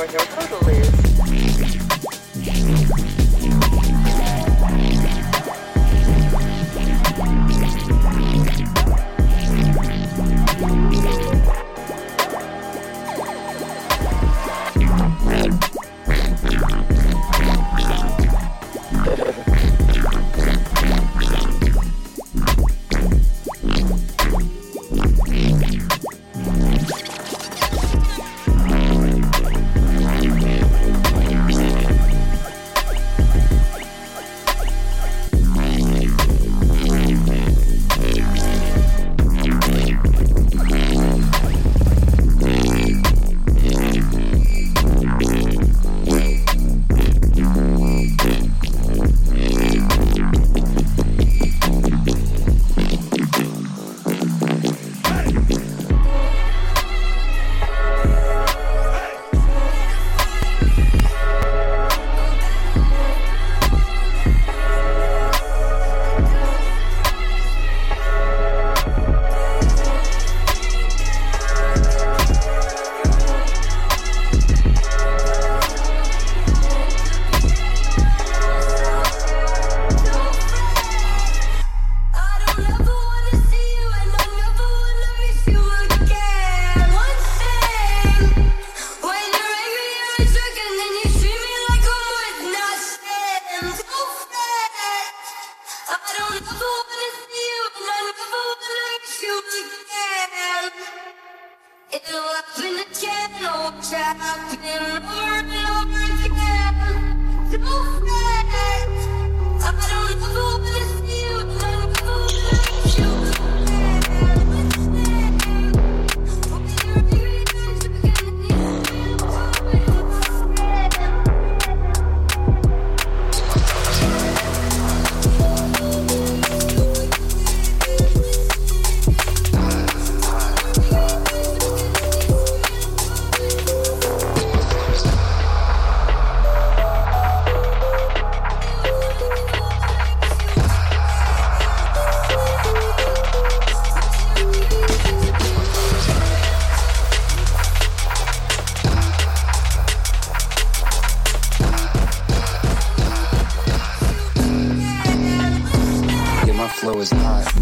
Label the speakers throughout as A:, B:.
A: on your total is. We're pilgrims.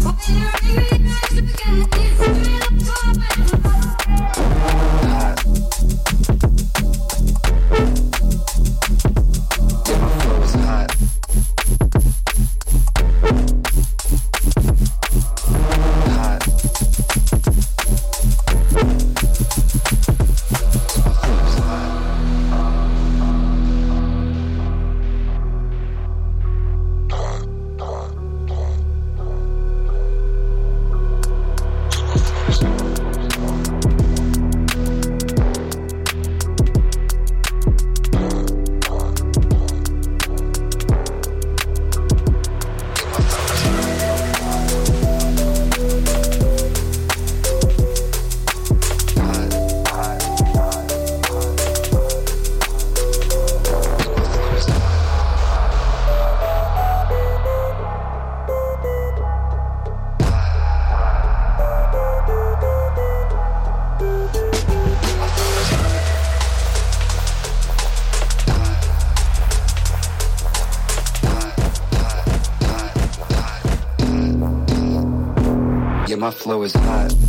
A: What you really.
B: My flow is hot.